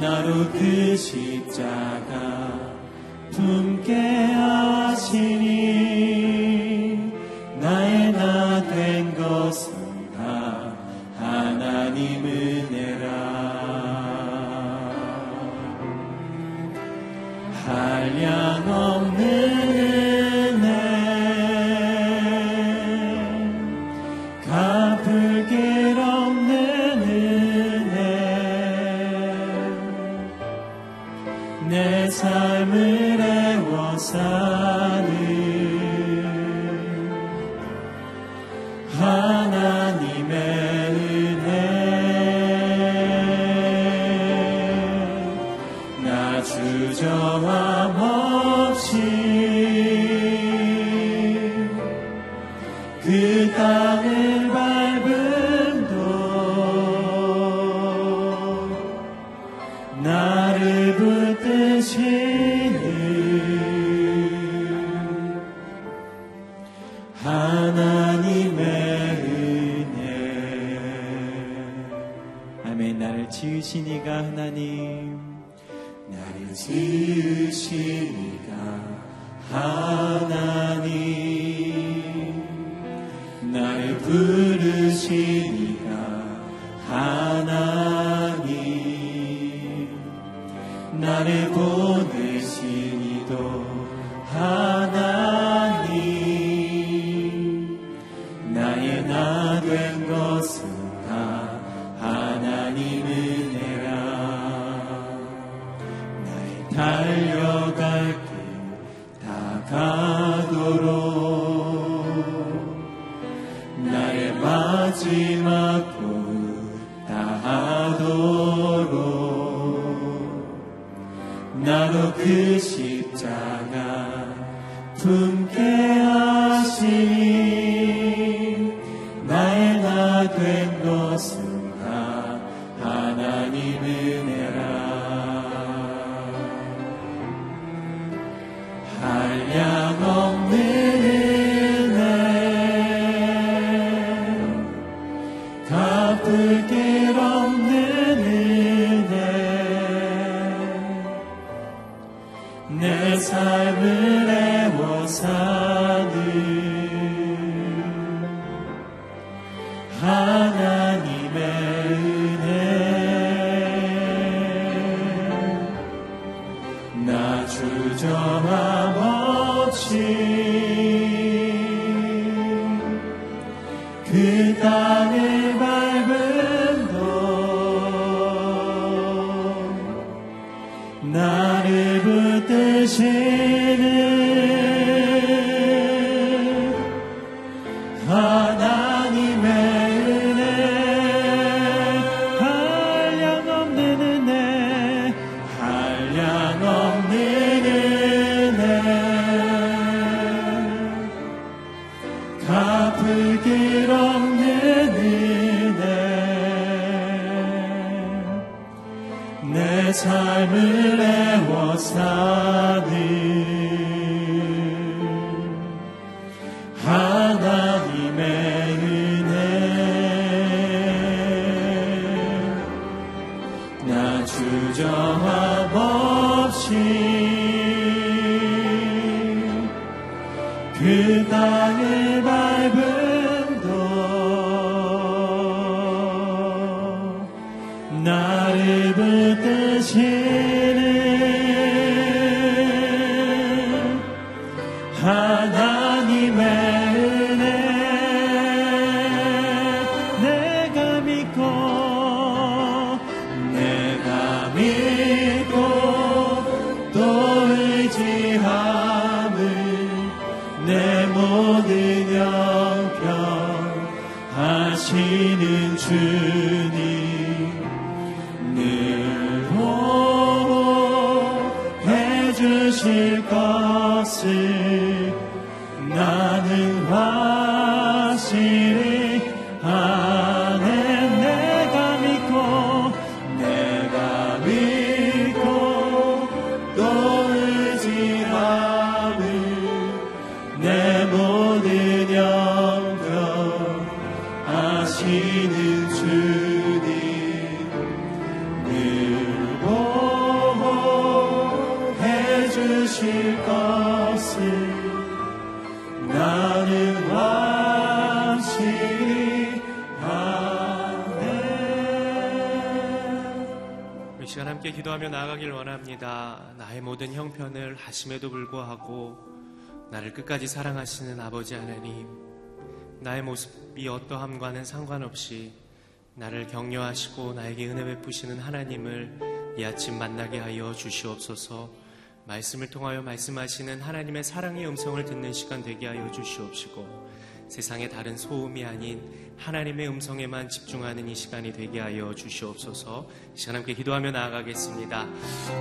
나로 그 십자가 품게 하시니 하나님의 은혜. 아멘. 나를 지으시니가 하나님. 나를 지으신 이가 하나님. 나를 부 삶을 애워 사니. 확 기도하며 나아가길 원합니다. 나의 모든 형편을 하심에도 불구하고 나를 끝까지 사랑하시는 아버지 하나님, 나의 모습이 어떠함과는 상관없이 나를 격려하시고 나에게 은혜 베푸시는 하나님을 이 아침 만나게 하여 주시옵소서. 말씀을 통하여 말씀하시는 하나님의 사랑의 음성을 듣는 시간 되게 하여 주시옵시고 세상의 다른 소음이 아닌 하나님의 음성에만 집중하는 이 시간이 되게 하여 주시옵소서. 이 시간 함께 기도하며 나아가겠습니다.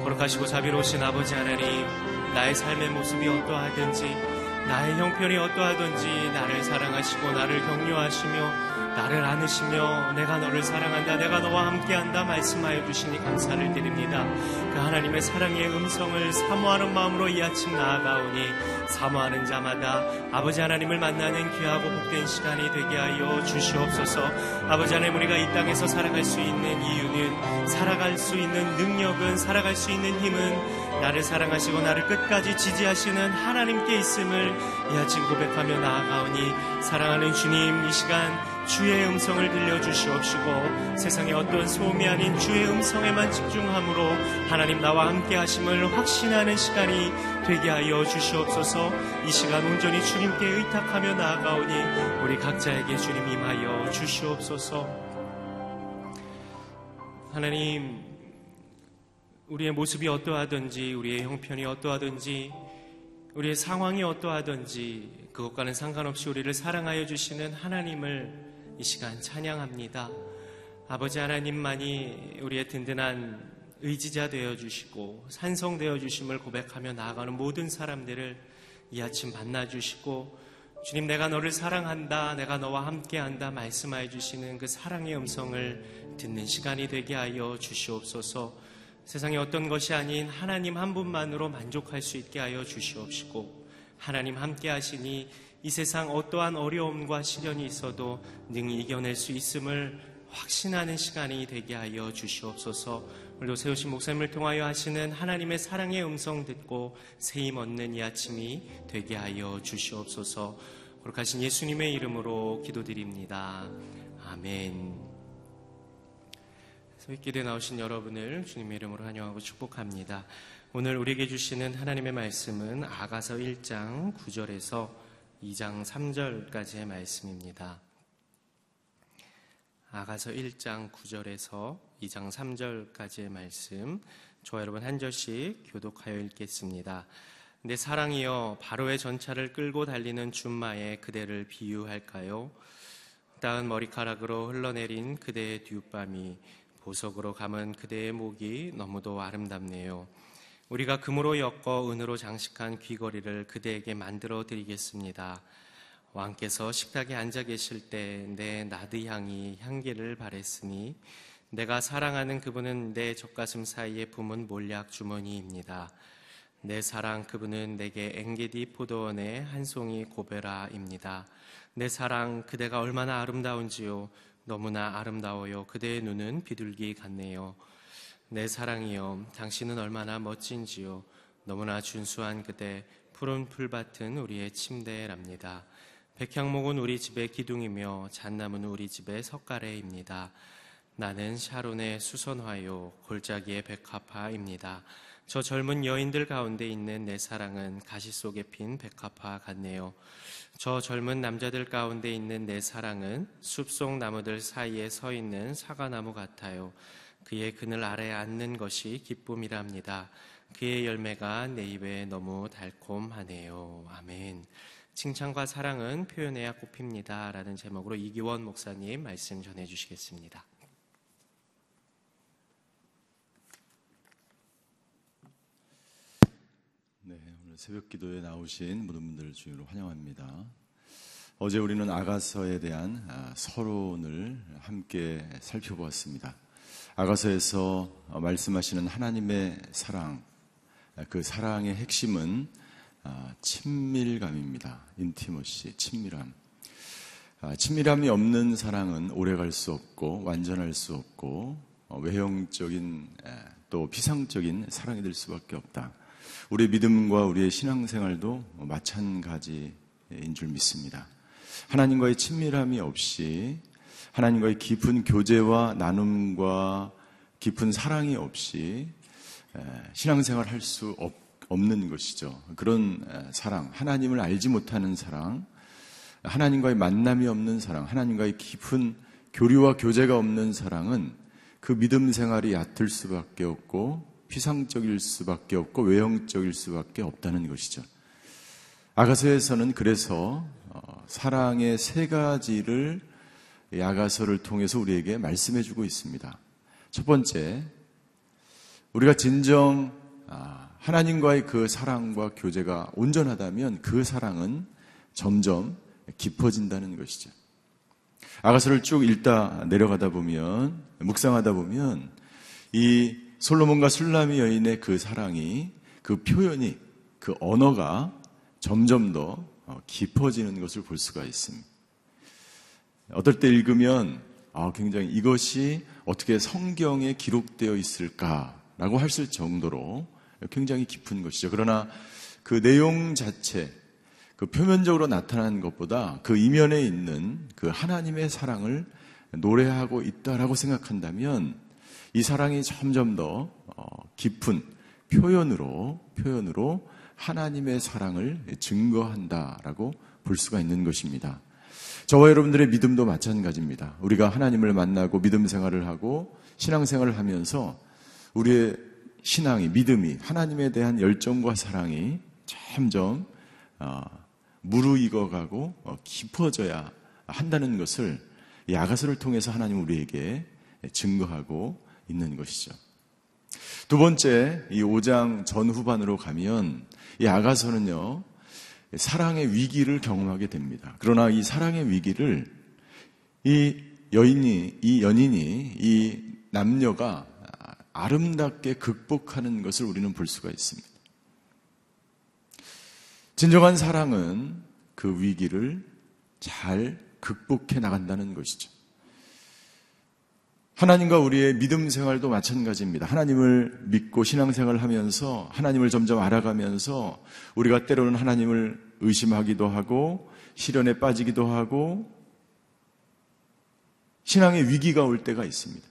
거룩하시고 자비로우신 아버지 하나님, 나의 삶의 모습이 어떠하든지, 나의 형편이 어떠하든지, 나를 사랑하시고 나를 격려하시며 나를 안으시며 내가 너를 사랑한다, 내가 너와 함께한다 말씀하여 주시니 감사를 드립니다. 그 하나님의 사랑의 음성을 사모하는 마음으로 이 아침 나아가오니 사모하는 자마다 아버지 하나님을 만나는 귀하고 복된 시간이 되게 하여 주시옵소서. 아버지 하나님 우리가 이 땅에서 살아갈 수 있는 이유는 살아갈 수 있는 능력은 살아갈 수 있는 힘은 나를 사랑하시고 나를 끝까지 지지하시는 하나님께 있음을 이 아침 고백하며 나아가오니 사랑하는 주님 이 시간 주의 음성을 들려주시옵시고 세상의 어떤 소음이 아닌 주의 음성에만 집중함으로 하나님 나와 함께 하심을 확신하는 시간이 되게 하여 주시옵소서. 이 시간 온전히 주님께 의탁하며 나아가오니 우리 각자에게 주님 임하여 주시옵소서. 하나님 우리의 모습이 어떠하든지 우리의 형편이 어떠하든지 우리의 상황이 어떠하든지 그것과는 상관없이 우리를 사랑하여 주시는 하나님을 이 시간 찬양합니다. 아버지 하나님만이 우리의 든든한 의지자 되어 주시고 산성 되어 주심을 고백하며 나아가는 모든 사람들을 이 아침 만나 주시고 주님 내가 너를 사랑한다 내가 너와 함께한다 말씀하여 주시는 그 사랑의 음성을 듣는 시간이 되게 하여 주시옵소서 세상에 어떤 것이 아닌 하나님 한 분만으로 만족할 수 있게 하여 주시옵시고 하나님 함께 하시니 이 세상 어떠한 어려움과 시련이 있어도 능히 이겨낼 수 있음을 확신하는 시간이 되게 하여 주시옵소서. 오늘도 세우신 목사님을 통하여 하시는 하나님의 사랑의 음성 듣고 세임 얻는 이 아침이 되게 하여 주시옵소서. 거룩하신 예수님의 이름으로 기도드립니다. 아멘. 소위길에 나오신 여러분을 주님의 이름으로 환영하고 축복합니다. 오늘 우리에게 주시는 하나님의 말씀은 아가서 1장 9절에서 2장 3절까지의 말씀입니다. 아가서 1장 9절에서 2장 3절까지의 말씀, 저와 여러분 한 절씩 교독하여 읽겠습니다. 내 사랑이여 바로의 전차를 끌고 달리는 준마에 그대를 비유할까요? 따은 머리카락으로 흘러내린 그대의 뒷밤이 보석으로 감은 그대의 목이 너무도 아름답네요. 우리가 금으로 엮어 은으로 장식한 귀걸이를 그대에게 만들어 드리겠습니다. 왕께서 식탁에 앉아 계실 때 내 나드 향이 향기를 발했으니 내가 사랑하는 그분은 내 젖가슴 사이에 품은 몰약 주머니입니다. 내 사랑 그분은 내게 엥게디 포도원의 한 송이 고베라입니다. 내 사랑 그대가 얼마나 아름다운지요 너무나 아름다워요 그대의 눈은 비둘기 같네요. 내 사랑이여 당신은 얼마나 멋진지요 너무나 준수한 그대 푸른 풀밭은 우리의 침대랍니다. 백향목은 우리 집의 기둥이며 잣나무는 우리 집의 석가래입니다. 나는 샤론의 수선화요 골짜기의 백합화입니다. 저 젊은 여인들 가운데 있는 내 사랑은 가시 속에 핀 백합화 같네요. 저 젊은 남자들 가운데 있는 내 사랑은 숲속 나무들 사이에 서 있는 사과나무 같아요. 그의 그늘 아래에 앉는 것이 기쁨이랍니다. 그의 열매가 내 입에 너무 달콤하네요. 아멘. 칭찬과 사랑은 표현해야 꽃핍니다. 라는 제목으로 이기원 목사님 말씀 전해 주시겠습니다. 네, 오늘 새벽 기도에 나오신 모든 분들을 주님으로 환영합니다. 어제 우리는 아가서에 대한 아, 서론을 함께 살펴보았습니다. 아가서에서 말씀하시는 하나님의 사랑, 그 사랑의 핵심은 아, 친밀감입니다. 인티머시, 친밀함. 아, 친밀함이 없는 사랑은 오래갈 수 없고 완전할 수 없고 어, 외형적인 또 피상적인 사랑이 될 수밖에 없다. 우리의 믿음과 우리의 신앙생활도 마찬가지인 줄 믿습니다. 하나님과의 친밀함이 없이 하나님과의 깊은 교제와 나눔과 깊은 사랑이 없이 신앙생활 할 수 없는 것이죠. 그런 사랑, 하나님을 알지 못하는 사랑, 하나님과의 만남이 없는 사랑, 하나님과의 깊은 교류와 교제가 없는 사랑은 그 믿음 생활이 얕을 수밖에 없고 피상적일 수밖에 없고 외형적일 수밖에 없다는 것이죠. 아가서에서는 그래서 어, 사랑의 세 가지를 야가서를 통해서 우리에게 말씀해 주고 있습니다. 첫 번째, 우리가 진정 아, 하나님과의 그 사랑과 교제가 온전하다면 그 사랑은 점점 깊어진다는 것이죠. 아가서를 쭉 읽다 내려가다 보면, 묵상하다 보면, 이 솔로몬과 술라미 여인의 그 사랑이, 그 표현이, 그 언어가 점점 더 어, 깊어지는 것을 볼 수가 있습니다. 어떨 때 읽으면 아, 굉장히 이것이 어떻게 성경에 기록되어 있을까라고 하실 정도로 굉장히 깊은 것이죠. 그러나 그 내용 자체, 그 표면적으로 나타나는 것보다 그 이면에 있는 그 하나님의 사랑을 노래하고 있다라고 생각한다면 이 사랑이 점점 더 어, 깊은 표현으로 표현으로 하나님의 사랑을 증거한다라고 볼 수가 있는 것입니다. 저와 여러분들의 믿음도 마찬가지입니다. 우리가 하나님을 만나고 믿음 생활을 하고 신앙 생활을 하면서 우리의 신앙이 믿음이 하나님에 대한 열정과 사랑이 점점 어, 무르익어가고 어, 깊어져야 한다는 것을 야가서를 통해서 하나님 우리에게 증거하고 있는 것이죠. 두 번째, 이 5장 전후반으로 가면 이 아가서는요, 사랑의 위기를 경험하게 됩니다. 그러나 이 사랑의 위기를 이 여인이, 이 연인이, 이 남녀가 아름답게 극복하는 것을 우리는 볼 수가 있습니다. 진정한 사랑은 그 위기를 잘 극복해 나간다는 것이죠. 하나님과 우리의 믿음 생활도 마찬가지입니다. 하나님을 믿고 신앙생활을 하면서 하나님을 점점 알아가면서 우리가 때로는 하나님을 의심하기도 하고 시련에 빠지기도 하고 신앙의 위기가 올 때가 있습니다.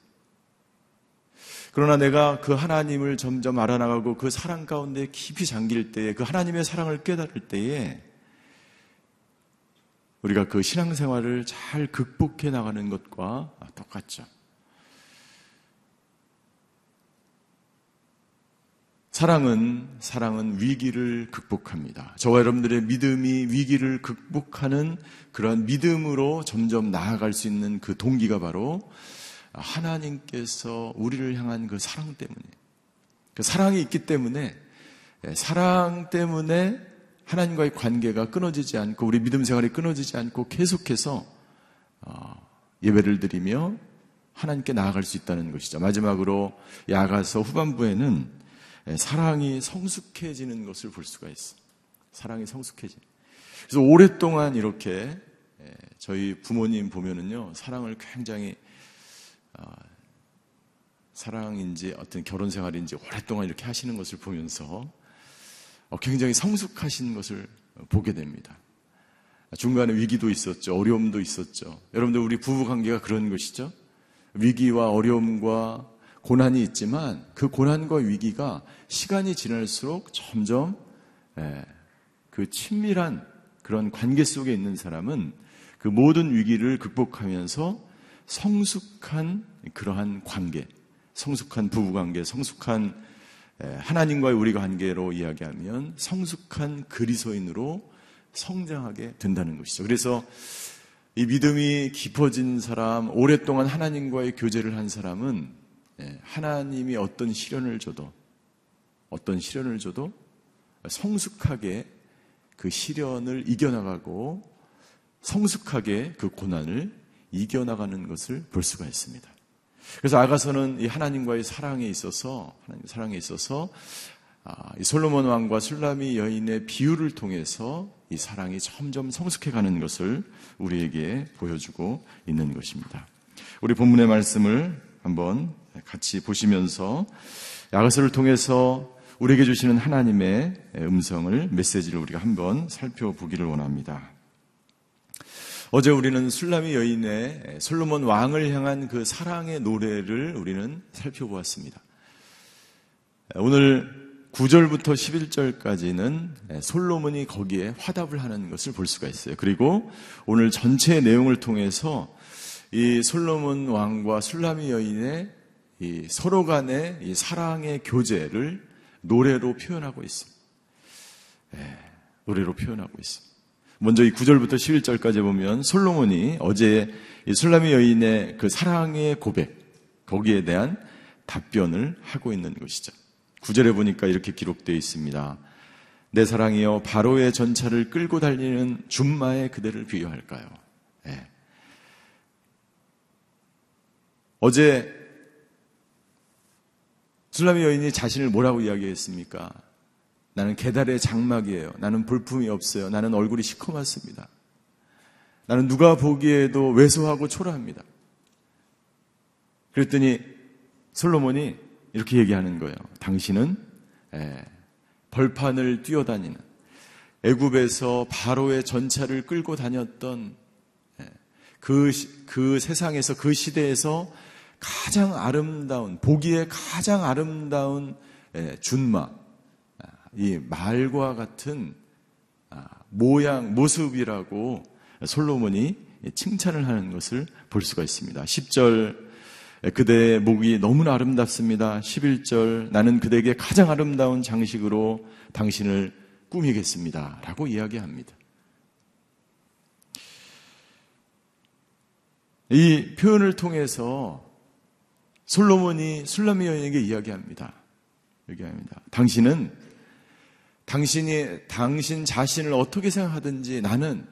그러나 내가 그 하나님을 점점 알아나가고 그 사랑 가운데 깊이 잠길 때에 그 하나님의 사랑을 깨달을 때에 우리가 그 신앙생활을 잘 극복해 나가는 것과 똑같죠. 사랑은 사랑은 위기를 극복합니다. 저와 여러분들의 믿음이 위기를 극복하는 그러한 믿음으로 점점 나아갈 수 있는 그 동기가 바로 하나님께서 우리를 향한 그 사랑 때문에 그 사랑이 있기 때문에 예, 사랑 때문에 하나님과의 관계가 끊어지지 않고 우리 믿음 생활이 끊어지지 않고 계속해서 어, 예배를 드리며 하나님께 나아갈 수 있다는 것이죠. 마지막으로 야가서 후반부에는 예, 사랑이 성숙해지는 것을 볼 수가 있어. 사랑이 성숙해지. 그래서 오랫동안 이렇게 예, 저희 부모님 보면은요 사랑을 굉장히 어, 사랑인지 어떤 결혼 생활인지 오랫동안 이렇게 하시는 것을 보면서 어, 굉장히 성숙하신 것을 보게 됩니다. 중간에 위기도 있었죠. 어려움도 있었죠. 여러분들 우리 부부 관계가 그런 것이죠. 위기와 어려움과 고난이 있지만 그 고난과 위기가 시간이 지날수록 점점 예, 그 친밀한 그런 관계 속에 있는 사람은 그 모든 위기를 극복하면서 성숙한 그러한 관계, 성숙한 부부 관계, 성숙한 하나님과의 우리 관계로 이야기하면 성숙한 그리스도인으로 성장하게 된다는 것이죠. 그래서 이 믿음이 깊어진 사람, 오랫동안 하나님과의 교제를 한 사람은 하나님이 어떤 시련을 줘도 어떤 시련을 줘도 성숙하게 그 시련을 이겨나가고 성숙하게 그 고난을 이겨나가는 것을 볼 수가 있습니다. 그래서 아가서는 이 하나님과의 사랑에 있어서 하나님 사랑에 있어서 아, 이 솔로몬 왕과 술라미 여인의 비유를 통해서 이 사랑이 점점 성숙해가는 것을 우리에게 보여주고 있는 것입니다. 우리 본문의 말씀을 한번 같이 보시면서 야가서를 통해서 우리에게 주시는 하나님의 음성을 메시지를 우리가 한번 살펴보기를 원합니다. 어제 우리는 술라미 여인의 솔로몬 왕을 향한 그 사랑의 노래를 우리는 살펴보았습니다. 오늘 9절부터 11절까지는 솔로몬이 거기에 화답을 하는 것을 볼 수가 있어요. 그리고 오늘 전체 내용을 통해서 이 솔로몬 왕과 술라미 여인의 서로 간의 이 사랑의 교제를 노래로 표현하고 있습니다. 네, 노래로 표현하고 있습니다. 먼저 이 9절부터 11절까지 보면 솔로몬이 어제 이 술라미 여인의 그 사랑의 고백, 거기에 대한 답변을 하고 있는 것이죠. 9절에 보니까 이렇게 기록되어 있습니다. 내 사랑이여 바로의 전차를 끌고 달리는 준마의 그대를 비유할까요? 네. 어제 술라미 여인이 자신을 뭐라고 이야기했습니까? 나는 계달의 장막이에요. 나는 볼품이 없어요. 나는 얼굴이 시커멓습니다. 나는 누가 보기에도 왜소하고 초라합니다. 그랬더니 솔로몬이 이렇게 얘기하는 거예요. 당신은 예, 벌판을 뛰어다니는 애굽에서 바로의 전차를 끌고 다녔던 예, 그, 그 세상에서 그 시대에서 가장 아름다운 보기에 가장 아름다운 예, 준마 이 말과 같은 아, 모양, 모습이라고 솔로몬이 칭찬을 하는 것을 볼 수가 있습니다. 10절 그대의 목이 너무나 아름답습니다. 11절 나는 그대에게 가장 아름다운 장식으로 당신을 꾸미겠습니다. 라고 이야기합니다. 이 표현을 통해서 솔로몬이 술라미 여인에게 이야기합니다. 얘기합니다. 당신은 당신이 당신 자신을 어떻게 생각하든지 나는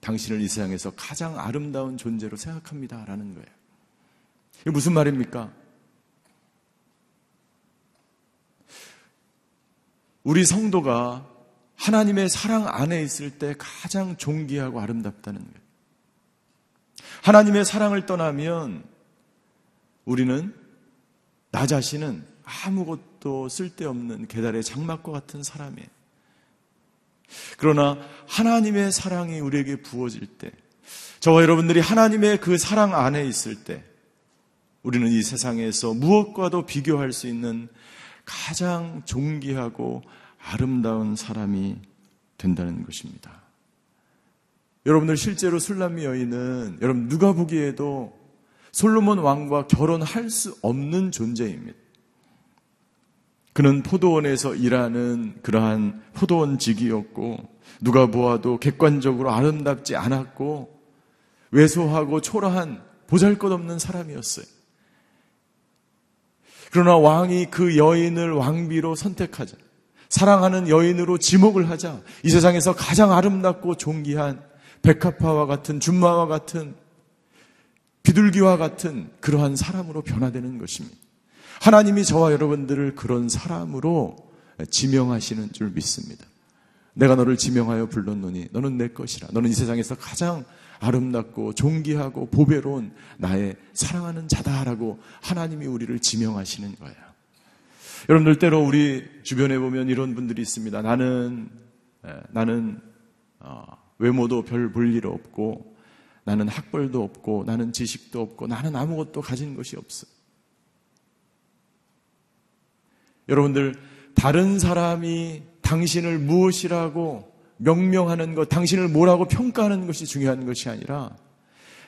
당신을 이 세상에서 가장 아름다운 존재로 생각합니다. 라는 거예요. 이게 무슨 말입니까? 우리 성도가 하나님의 사랑 안에 있을 때 가장 존귀하고 아름답다는 거예요. 하나님의 사랑을 떠나면 우리는 나 자신은 아무것도 쓸데없는 계달의 장막과 같은 사람이에요. 그러나 하나님의 사랑이 우리에게 부어질 때, 저와 여러분들이 하나님의 그 사랑 안에 있을 때, 우리는 이 세상에서 무엇과도 비교할 수 있는 가장 존귀하고 아름다운 사람이 된다는 것입니다. 여러분들 실제로 술람미 여인은 여러분 누가 보기에도 솔로몬 왕과 결혼할 수 없는 존재입니다. 그는 포도원에서 일하는 그러한 포도원직이었고 누가 보아도 객관적으로 아름답지 않았고 왜소하고 초라한 보잘것없는 사람이었어요. 그러나 왕이 그 여인을 왕비로 선택하자. 사랑하는 여인으로 지목을 하자. 이 세상에서 가장 아름답고 존귀한 백합화와 같은 준마와 같은 비둘기와 같은 그러한 사람으로 변화되는 것입니다. 하나님이 저와 여러분들을 그런 사람으로 지명하시는 줄 믿습니다. 내가 너를 지명하여 불렀노니 너는 내 것이라. 너는 이 세상에서 가장 아름답고 존귀하고 보배로운 나의 사랑하는 자다라고 하나님이 우리를 지명하시는 거예요. 여러분들 때로 우리 주변에 보면 이런 분들이 있습니다. 나는 나는 어, 외모도 별 볼 일 없고 나는 학벌도 없고 나는 지식도 없고 나는 아무것도 가진 것이 없어. 여러분들 다른 사람이 당신을 무엇이라고 명명하는 것, 당신을 뭐라고 평가하는 것이 중요한 것이 아니라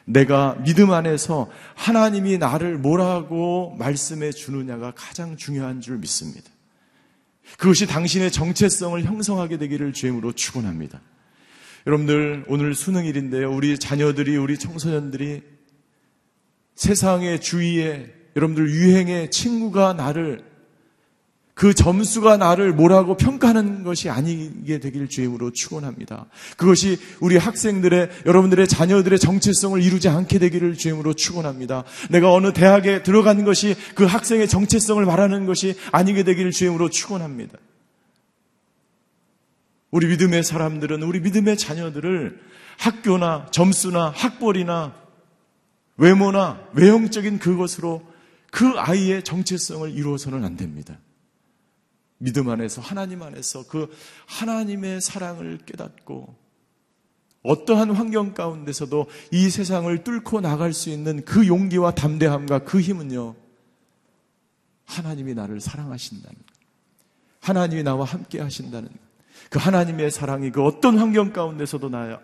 내가 믿음 안에서 하나님이 나를 뭐라고 말씀해 주느냐가 가장 중요한 줄 믿습니다. 그것이 당신의 정체성을 형성하게 되기를 주임으로 축원합니다. 여러분들 오늘 수능일인데요. 우리 자녀들이 우리 청소년들이 세상의 주위에 여러분들 유행의 친구가 나를 그 점수가 나를 뭐라고 평가하는 것이 아니게 되길 주임으로 축원합니다. 그것이 우리 학생들의 여러분들의 자녀들의 정체성을 이루지 않게 되기를 주임으로 축원합니다. 내가 어느 대학에 들어간 것이 그 학생의 정체성을 말하는 것이 아니게 되기를 주임으로 축원합니다. 우리 믿음의 사람들은 우리 믿음의 자녀들을 학교나 점수나 학벌이나 외모나 외형적인 그것으로 그 아이의 정체성을 이루어서는 안 됩니다. 믿음 안에서 하나님 안에서 그 하나님의 사랑을 깨닫고 어떠한 환경 가운데서도 이 세상을 뚫고 나갈 수 있는 그 용기와 담대함과 그 힘은요. 하나님이 나를 사랑하신다는 것. 하나님이 나와 함께 하신다는 것. 그 하나님의 사랑이 그 어떤 환경 가운데서도 나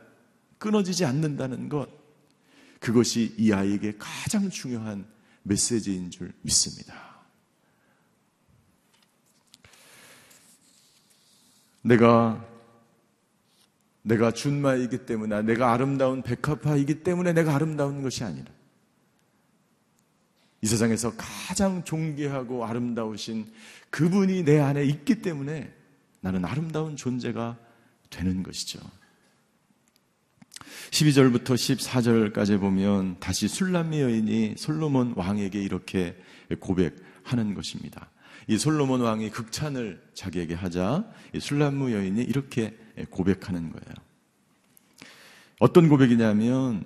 끊어지지 않는다는 것. 그것이 이 아이에게 가장 중요한 메시지인 줄 믿습니다. 내가 내가 준마이기 때문에 내가 아름다운 백합화이기 때문에 내가 아름다운 것이 아니라 이 세상에서 가장 존귀하고 아름다우신 그분이 내 안에 있기 때문에 나는 아름다운 존재가 되는 것이죠. 12절부터 14절까지 보면 다시 술람미 여인이 솔로몬 왕에게 이렇게 고백하는 것입니다. 이 솔로몬 왕이 극찬을 자기에게 하자 이 술람무 여인이 이렇게 고백하는 거예요. 어떤 고백이냐면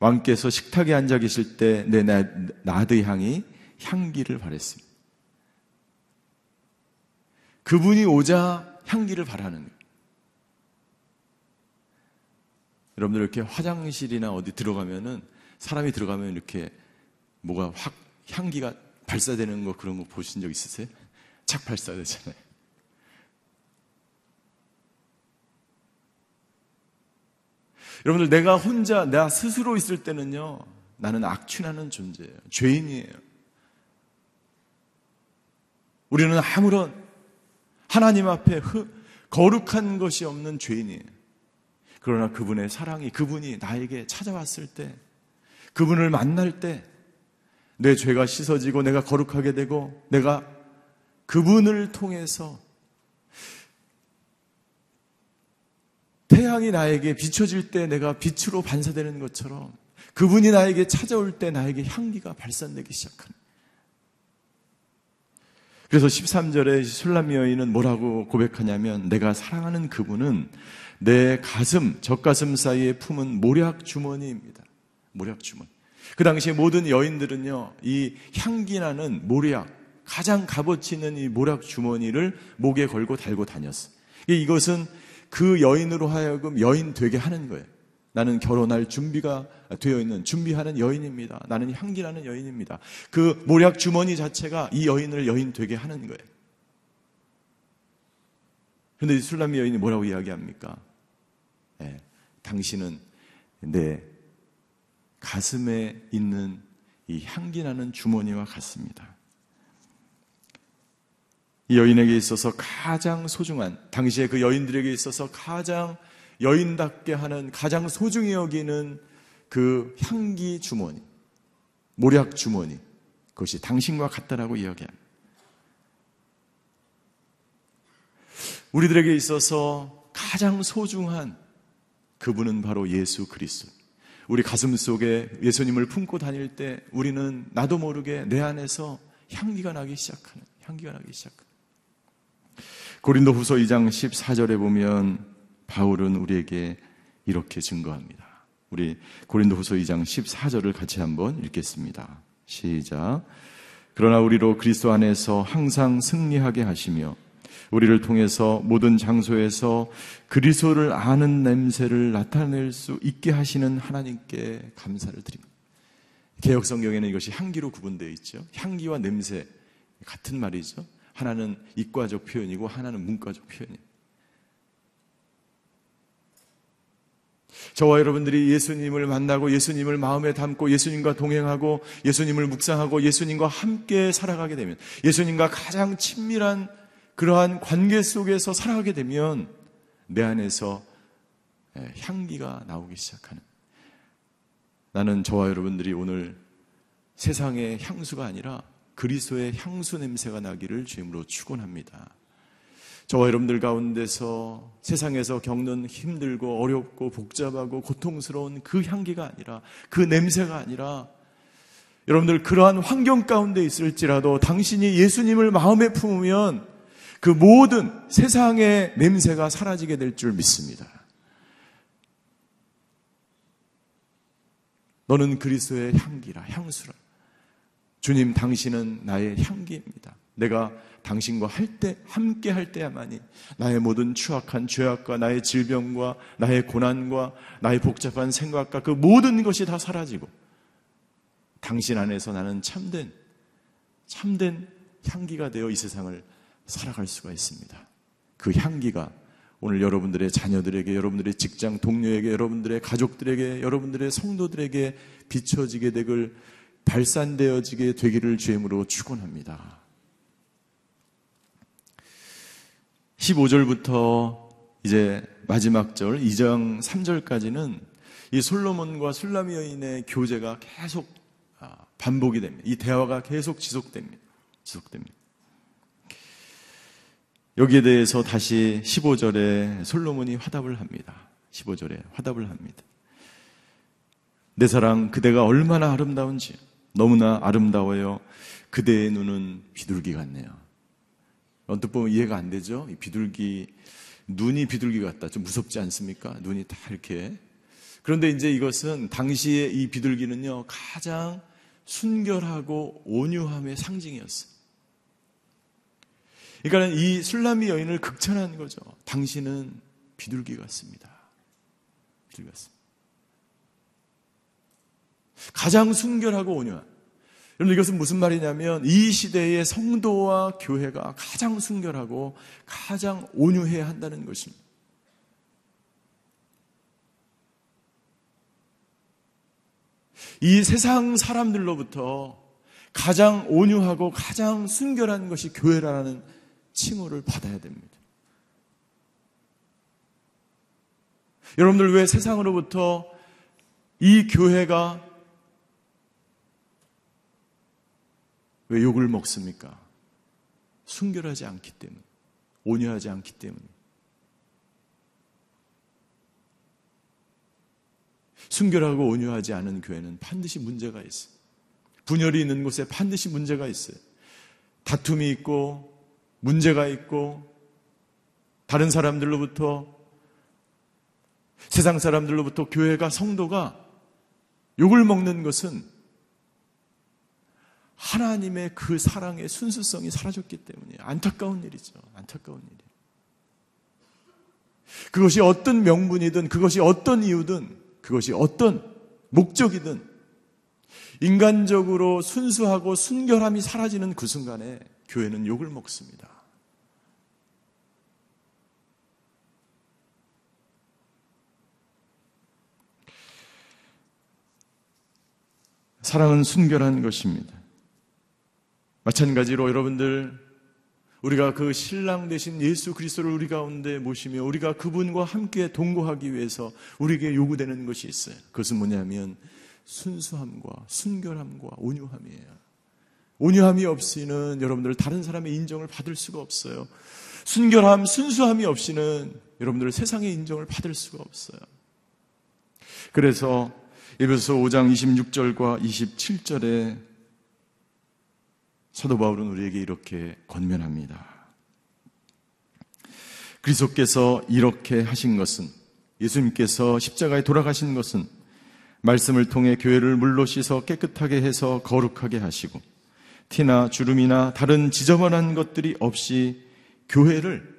왕께서 식탁에 앉아 계실 때 내 나드 향이 향기를 바랬습니다. 그분이 오자 향기를 바라는 거예요. 여러분들 이렇게 화장실이나 어디 들어가면은 사람이 들어가면 이렇게 뭐가 확 향기가 발사되는 거 그런 거 보신 적 있으세요? 착 발사되잖아요. 여러분들 내가 혼자 나 스스로 있을 때는요. 나는 악취나는 존재예요. 죄인이에요. 우리는 아무런 하나님 앞에 거룩한 것이 없는 죄인이에요. 그러나 그분의 사랑이 그분이 나에게 찾아왔을 때 그분을 만날 때 내 죄가 씻어지고 내가 거룩하게 되고 내가 그분을 통해서 태양이 나에게 비춰질 때 내가 빛으로 반사되는 것처럼 그분이 나에게 찾아올 때 나에게 향기가 발산되기 시작하는 그래서 13절에 술람미 여인은 뭐라고 고백하냐면 내가 사랑하는 그분은 내 가슴, 젖가슴 사이에 품은 모략 주머니입니다. 모략 주머니. 그 당시에 모든 여인들은요, 이 향기 나는 모략, 가장 값어치 있는 이 모략 주머니를 목에 걸고 달고 다녔어. 이것은 그 여인으로 하여금 여인 되게 하는 거예요. 나는 결혼할 준비가 되어 있는 준비하는 여인입니다. 나는 향기나는 여인입니다. 그 모략 주머니 자체가 이 여인을 여인 되게 하는 거예요. 그런데 이 술람미 여인이 뭐라고 이야기합니까? 네, 당신은 내 가슴에 있는 이 향기나는 주머니와 같습니다. 이 여인에게 있어서 가장 소중한, 당시에 그 여인들에게 있어서 가장 여인답게 하는 가장 소중히 여기는 그 향기 주머니, 모략 주머니, 그것이 당신과 같다라고 이야기합니다. 우리들에게 있어서 가장 소중한 그분은 바로 예수 그리스도. 우리 가슴 속에 예수님을 품고 다닐 때 우리는 나도 모르게 내 안에서 향기가 나기 시작하는, 향기가 나기 시작하는. 고린도 후서 2장 14절에 보면 바울은 우리에게 이렇게 증거합니다. 우리 고린도 후서 2장 14절을 같이 한번 읽겠습니다. 시작. 그러나 우리로 그리스도 안에서 항상 승리하게 하시며 우리를 통해서 모든 장소에서 그리스도를 아는 냄새를 나타낼 수 있게 하시는 하나님께 감사를 드립니다. 개혁 성경에는 이것이 향기로 구분되어 있죠. 향기와 냄새 같은 말이죠. 하나는 이과적 표현이고 하나는 문과적 표현이에요. 저와 여러분들이 예수님을 만나고 예수님을 마음에 담고 예수님과 동행하고 예수님을 묵상하고 예수님과 함께 살아가게 되면 예수님과 가장 친밀한 그러한 관계 속에서 살아가게 되면 내 안에서 예, 향기가 나오기 시작하는 나는 저와 여러분들이 오늘 세상의 향수가 아니라 그리스도의 향수 냄새가 나기를 주임으로 축원합니다. 저와 여러분들 가운데서 세상에서 겪는 힘들고 어렵고 복잡하고 고통스러운 그 향기가 아니라 그 냄새가 아니라 여러분들 그러한 환경 가운데 있을지라도 당신이 예수님을 마음에 품으면 그 모든 세상의 냄새가 사라지게 될 줄 믿습니다. 너는 그리스도의 향기라, 향수라. 주님, 당신은 나의 향기입니다. 내가 당신과 할 때, 함께 할 때야만이 나의 모든 추악한 죄악과 나의 질병과 나의 고난과 나의 복잡한 생각과 그 모든 것이 다 사라지고 당신 안에서 나는 참된, 참된 향기가 되어 이 세상을 살아갈 수가 있습니다. 그 향기가 오늘 여러분들의 자녀들에게, 여러분들의 직장 동료에게, 여러분들의 가족들에게, 여러분들의 성도들에게 비춰지게 되길 발산되어지게 되기를 주임으로 축원합니다. 15절부터 이제 마지막 절 2장 3절까지는 이 솔로몬과 술라미 여인의 교제가 계속 아, 반복이 됩니다. 이 대화가 계속 지속됩니다. 지속됩니다. 여기에 대해서 다시 15절에 솔로몬이 화답을 합니다. 15절에 화답을 합니다. 내 사랑 그대가 얼마나 아름다운지 너무나 아름다워요. 그대의 눈은 비둘기 같네요. 언뜻 보면 이해가 안 되죠? 이 비둘기, 눈이 비둘기 같다. 좀 무섭지 않습니까? 눈이 다 이렇게. 그런데 이제 이것은 당시에 이 비둘기는요, 가장 순결하고 온유함의 상징이었어요. 그러니까 이 술라미 여인을 극찬한 거죠. 당신은 비둘기 같습니다. 비둘기 같습니다. 가장 순결하고 온유한. 여러분 이것은 무슨 말이냐면 이 시대의 성도와 교회가 가장 순결하고 가장 온유해야 한다는 것입니다. 이 세상 사람들로부터 가장 온유하고 가장 순결한 것이 교회라는 칭호를 받아야 됩니다. 여러분들 왜 세상으로부터 이 교회가 왜 욕을 먹습니까? 순결하지 않기 때문에, 온유하지 않기 때문에. 순결하고 온유하지 않은 교회는 반드시 문제가 있어요. 분열이 있는 곳에 반드시 문제가 있어요. 다툼이 있고, 문제가 있고, 다른 사람들로부터, 세상 사람들로부터 교회가, 성도가 욕을 먹는 것은 하나님의 그 사랑의 순수성이 사라졌기 때문에 안타까운 일이죠. 안타까운 일이. 그것이 어떤 명분이든 그것이 어떤 이유든 그것이 어떤 목적이든 인간적으로 순수하고 순결함이 사라지는 그 순간에 교회는 욕을 먹습니다. 사랑은 순결한 것입니다. 마찬가지로 여러분들 우리가 그 신랑 되신 예수 그리스도를 우리 가운데 모시며 우리가 그분과 함께 동거하기 위해서 우리에게 요구되는 것이 있어요. 그것은 뭐냐면 순수함과 순결함과 온유함이에요. 온유함이 없이는 여러분들 다른 사람의 인정을 받을 수가 없어요. 순결함, 순수함이 없이는 여러분들 세상의 인정을 받을 수가 없어요. 그래서 에베소 5장 26절과 27절에 사도 바울은 우리에게 이렇게 권면합니다. 그리스도께서 이렇게 하신 것은 예수님께서 십자가에 돌아가신 것은 말씀을 통해 교회를 물로 씻어 깨끗하게 해서 거룩하게 하시고 티나 주름이나 다른 지저분한 것들이 없이 교회를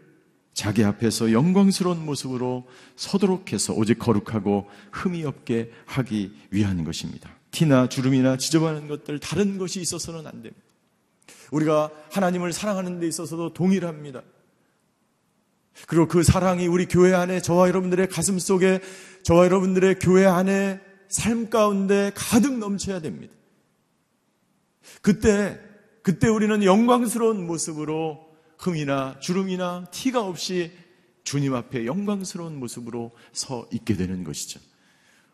자기 앞에서 영광스러운 모습으로 서도록 해서 오직 거룩하고 흠이 없게 하기 위한 것입니다. 티나 주름이나 지저분한 것들 다른 것이 있어서는 안 됩니다. 우리가 하나님을 사랑하는 데 있어서도 동일합니다. 그리고 그 사랑이 우리 교회 안에 저와 여러분들의 가슴 속에 저와 여러분들의 교회 안에 삶 가운데 가득 넘쳐야 됩니다. 그때, 그때 우리는 영광스러운 모습으로 흠이나 주름이나 티가 없이 주님 앞에 영광스러운 모습으로 서 있게 되는 것이죠.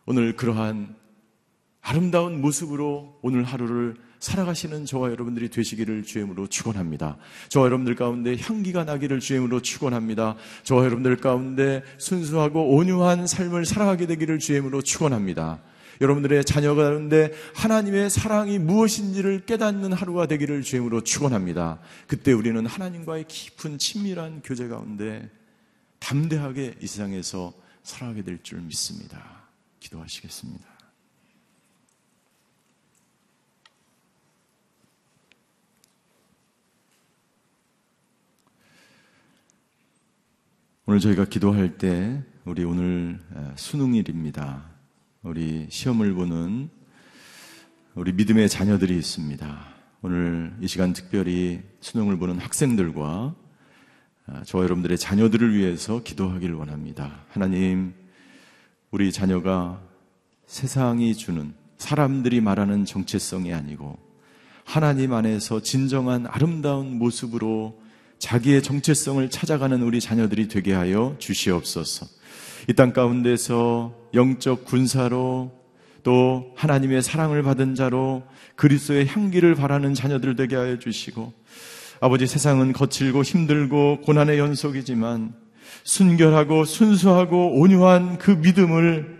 오늘 그러한 아름다운 모습으로 오늘 하루를 살아가시는 저와 여러분들이 되시기를 주임으로 축원합니다. 저와 여러분들 가운데 향기가 나기를 주임으로 축원합니다. 저와 여러분들 가운데 순수하고 온유한 삶을 살아가게 되기를 주임으로 축원합니다. 여러분들의 자녀 가운데 하나님의 사랑이 무엇인지를 깨닫는 하루가 되기를 주임으로 축원합니다. 그때 우리는 하나님과의 깊은 친밀한 교제 가운데 담대하게 이 세상에서 살아가게 될 줄 믿습니다. 기도하시겠습니다. 오늘 저희가 기도할 때 우리 오늘 수능일입니다. 우리 시험을 보는 우리 믿음의 자녀들이 있습니다. 오늘 이 시간 특별히 수능을 보는 학생들과 아, 저와 여러분들의 자녀들을 위해서 기도하기를 원합니다. 하나님, 우리 자녀가 세상이 주는 사람들이 말하는 정체성이 아니고 하나님 안에서 진정한 아름다운 모습으로 자기의 정체성을 찾아가는 우리 자녀들이 되게 하여 주시옵소서. 이 땅 가운데서 영적 군사로 또 하나님의 사랑을 받은 자로 그리스도의 향기를 바라는 자녀들 되게 하여 주시고 아버지 세상은 거칠고 힘들고 고난의 연속이지만 순결하고 순수하고 온유한 그 믿음을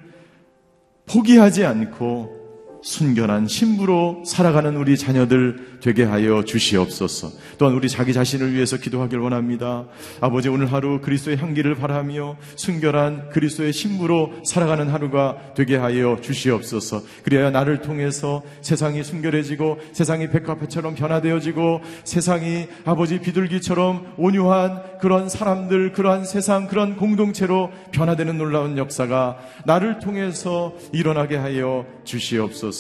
포기하지 않고 순결한 신부로 살아가는 우리 자녀들 되게 하여 주시옵소서. 또한 우리 자기 자신을 위해서 기도하길 원합니다. 아버지 오늘 하루 그리스도의 향기를 바라며 순결한 그리스도의 신부로 살아가는 하루가 되게 하여 주시옵소서. 그래야 나를 통해서 세상이 순결해지고 세상이 백화패처럼 변화되어지고 세상이 아버지 비둘기처럼 온유한 그런 사람들, 그러한 세상, 그런 공동체로 변화되는 놀라운 역사가 나를 통해서 일어나게 하여 주시옵소서.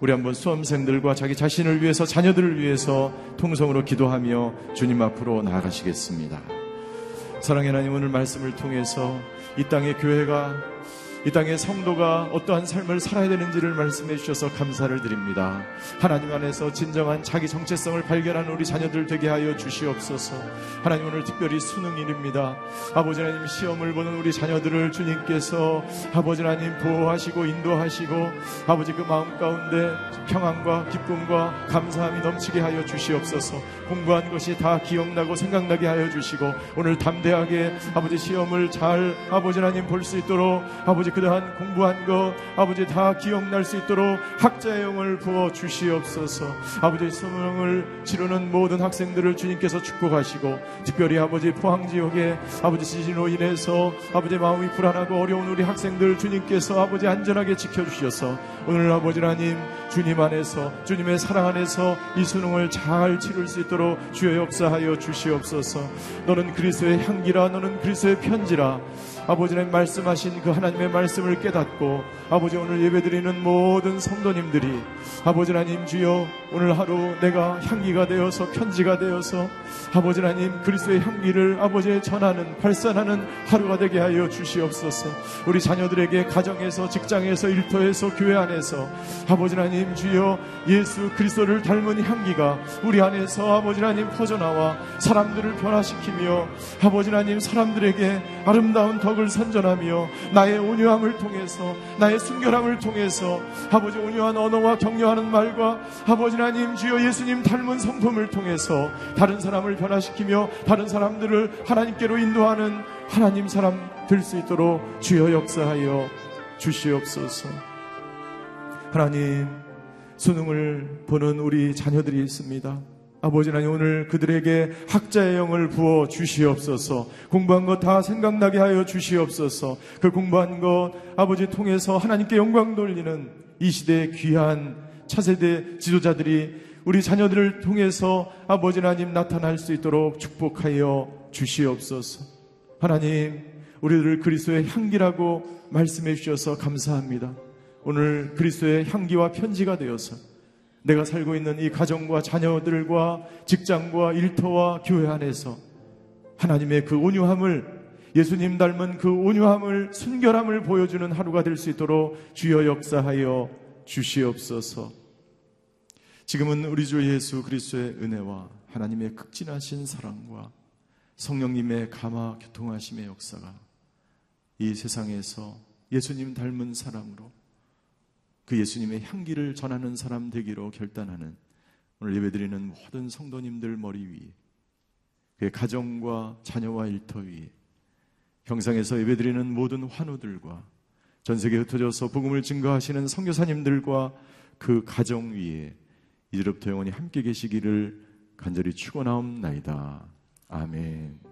우리 한번 수험생들과 자기 자신을 위해서 자녀들을 위해서 통성으로 기도하며 주님 앞으로 나아가시겠습니다. 사랑의 하나님 오늘 말씀을 통해서 이 땅의 교회가 이 땅의 성도가 어떠한 삶을 살아야 되는지를 말씀해 주셔서 감사를 드립니다. 하나님 안에서 진정한 자기 정체성을 발견하는 우리 자녀들 되게 하여 주시옵소서. 하나님 오늘 특별히 수능일입니다. 아버지 하나님 시험을 보는 우리 자녀들을 주님께서 아버지 하나님 보호하시고 인도하시고 아버지 그 마음 가운데 평안과 기쁨과 감사함이 넘치게 하여 주시옵소서. 공부한 것이 다 기억나고 생각나게 하여 주시고 오늘 담대하게 아버지 시험을 잘 아버지 하나님 볼 수 있도록 아버지 그러한 공부한 것 아버지 다 기억날 수 있도록 학자의 영을 부어 주시옵소서. 아버지 수능을 치르는 모든 학생들을 주님께서 축복하시고 특별히 아버지 포항 지역에 아버지 지진으로 인해서 아버지 마음이 불안하고 어려운 우리 학생들 주님께서 아버지 안전하게 지켜주셔서 오늘 아버지 하나님 주님 안에서 주님의 사랑 안에서 이 수능을 잘 치를 수 있도록 주여 역사하여 주시옵소서. 너는 그리스도의 향기라 너는 그리스도의 편지라 아버지는 말씀하신 그 하나님의 말씀을 깨닫고 아버지 오늘 예배드리는 모든 성도님들이 아버지 하나님 주여 오늘 하루 내가 향기가 되어서 편지가 되어서 아버지 하나님 그리스도의 향기를 아버지에 전하는 발산하는 하루가 되게 하여 주시옵소서. 우리 자녀들에게 가정에서 직장에서 일터에서 교회 안에서 아버지 하나님 주여 예수 그리스도를 닮은 향기가 우리 안에서 아버지 하나님 퍼져나와 사람들을 변화시키며 아버지 하나님 사람들에게 아름다운 덕을 선전하며 나의 온유함을 통해서 나의 순결함을 통해서 아버지 온유한 언어와 격려하는 말과 아버지 하나님 주여 예수님 닮은 성품을 통해서 다른 사람을 변화시키며 다른 사람들을 하나님께로 인도하는 하나님 사람 될 수 있도록 주여 역사하여 주시옵소서. 하나님 수능을 보는 우리 자녀들이 있습니다. 아버지 하나님 오늘 그들에게 학자의 영을 부어 주시옵소서. 공부한 것 다 생각나게 하여 주시옵소서. 그 공부한 것 아버지 통해서 하나님께 영광 돌리는 이 시대의 귀한 차세대 지도자들이 우리 자녀들을 통해서 아버지 하나님 나타날 수 있도록 축복하여 주시옵소서. 하나님, 우리들을 그리스도의 향기라고 말씀해 주셔서 감사합니다. 오늘 그리스도의 향기와 편지가 되어서 내가 살고 있는 이 가정과 자녀들과 직장과 일터와 교회 안에서 하나님의 그 온유함을 예수님 닮은 그 온유함을 순결함을 보여주는 하루가 될 수 있도록 주여 역사하여 주시옵소서. 지금은 우리 주 예수 그리스도의 은혜와 하나님의 극진하신 사랑과 성령님의 감화 교통하심의 역사가 이 세상에서 예수님 닮은 사람으로 그 예수님의 향기를 전하는 사람 되기로 결단하는 오늘 예배드리는 모든 성도님들 머리 위에 그의 가정과 자녀와 일터 위에 형상에서 예배드리는 모든 환우들과 전 세계에 흩어져서 복음을 증거하시는 선교사님들과 그 가정 위에 이제부터 영원히 함께 계시기를 간절히 축원하옵나이다. 아멘.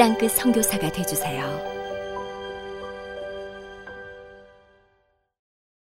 땅끝 선교사가 되주세요.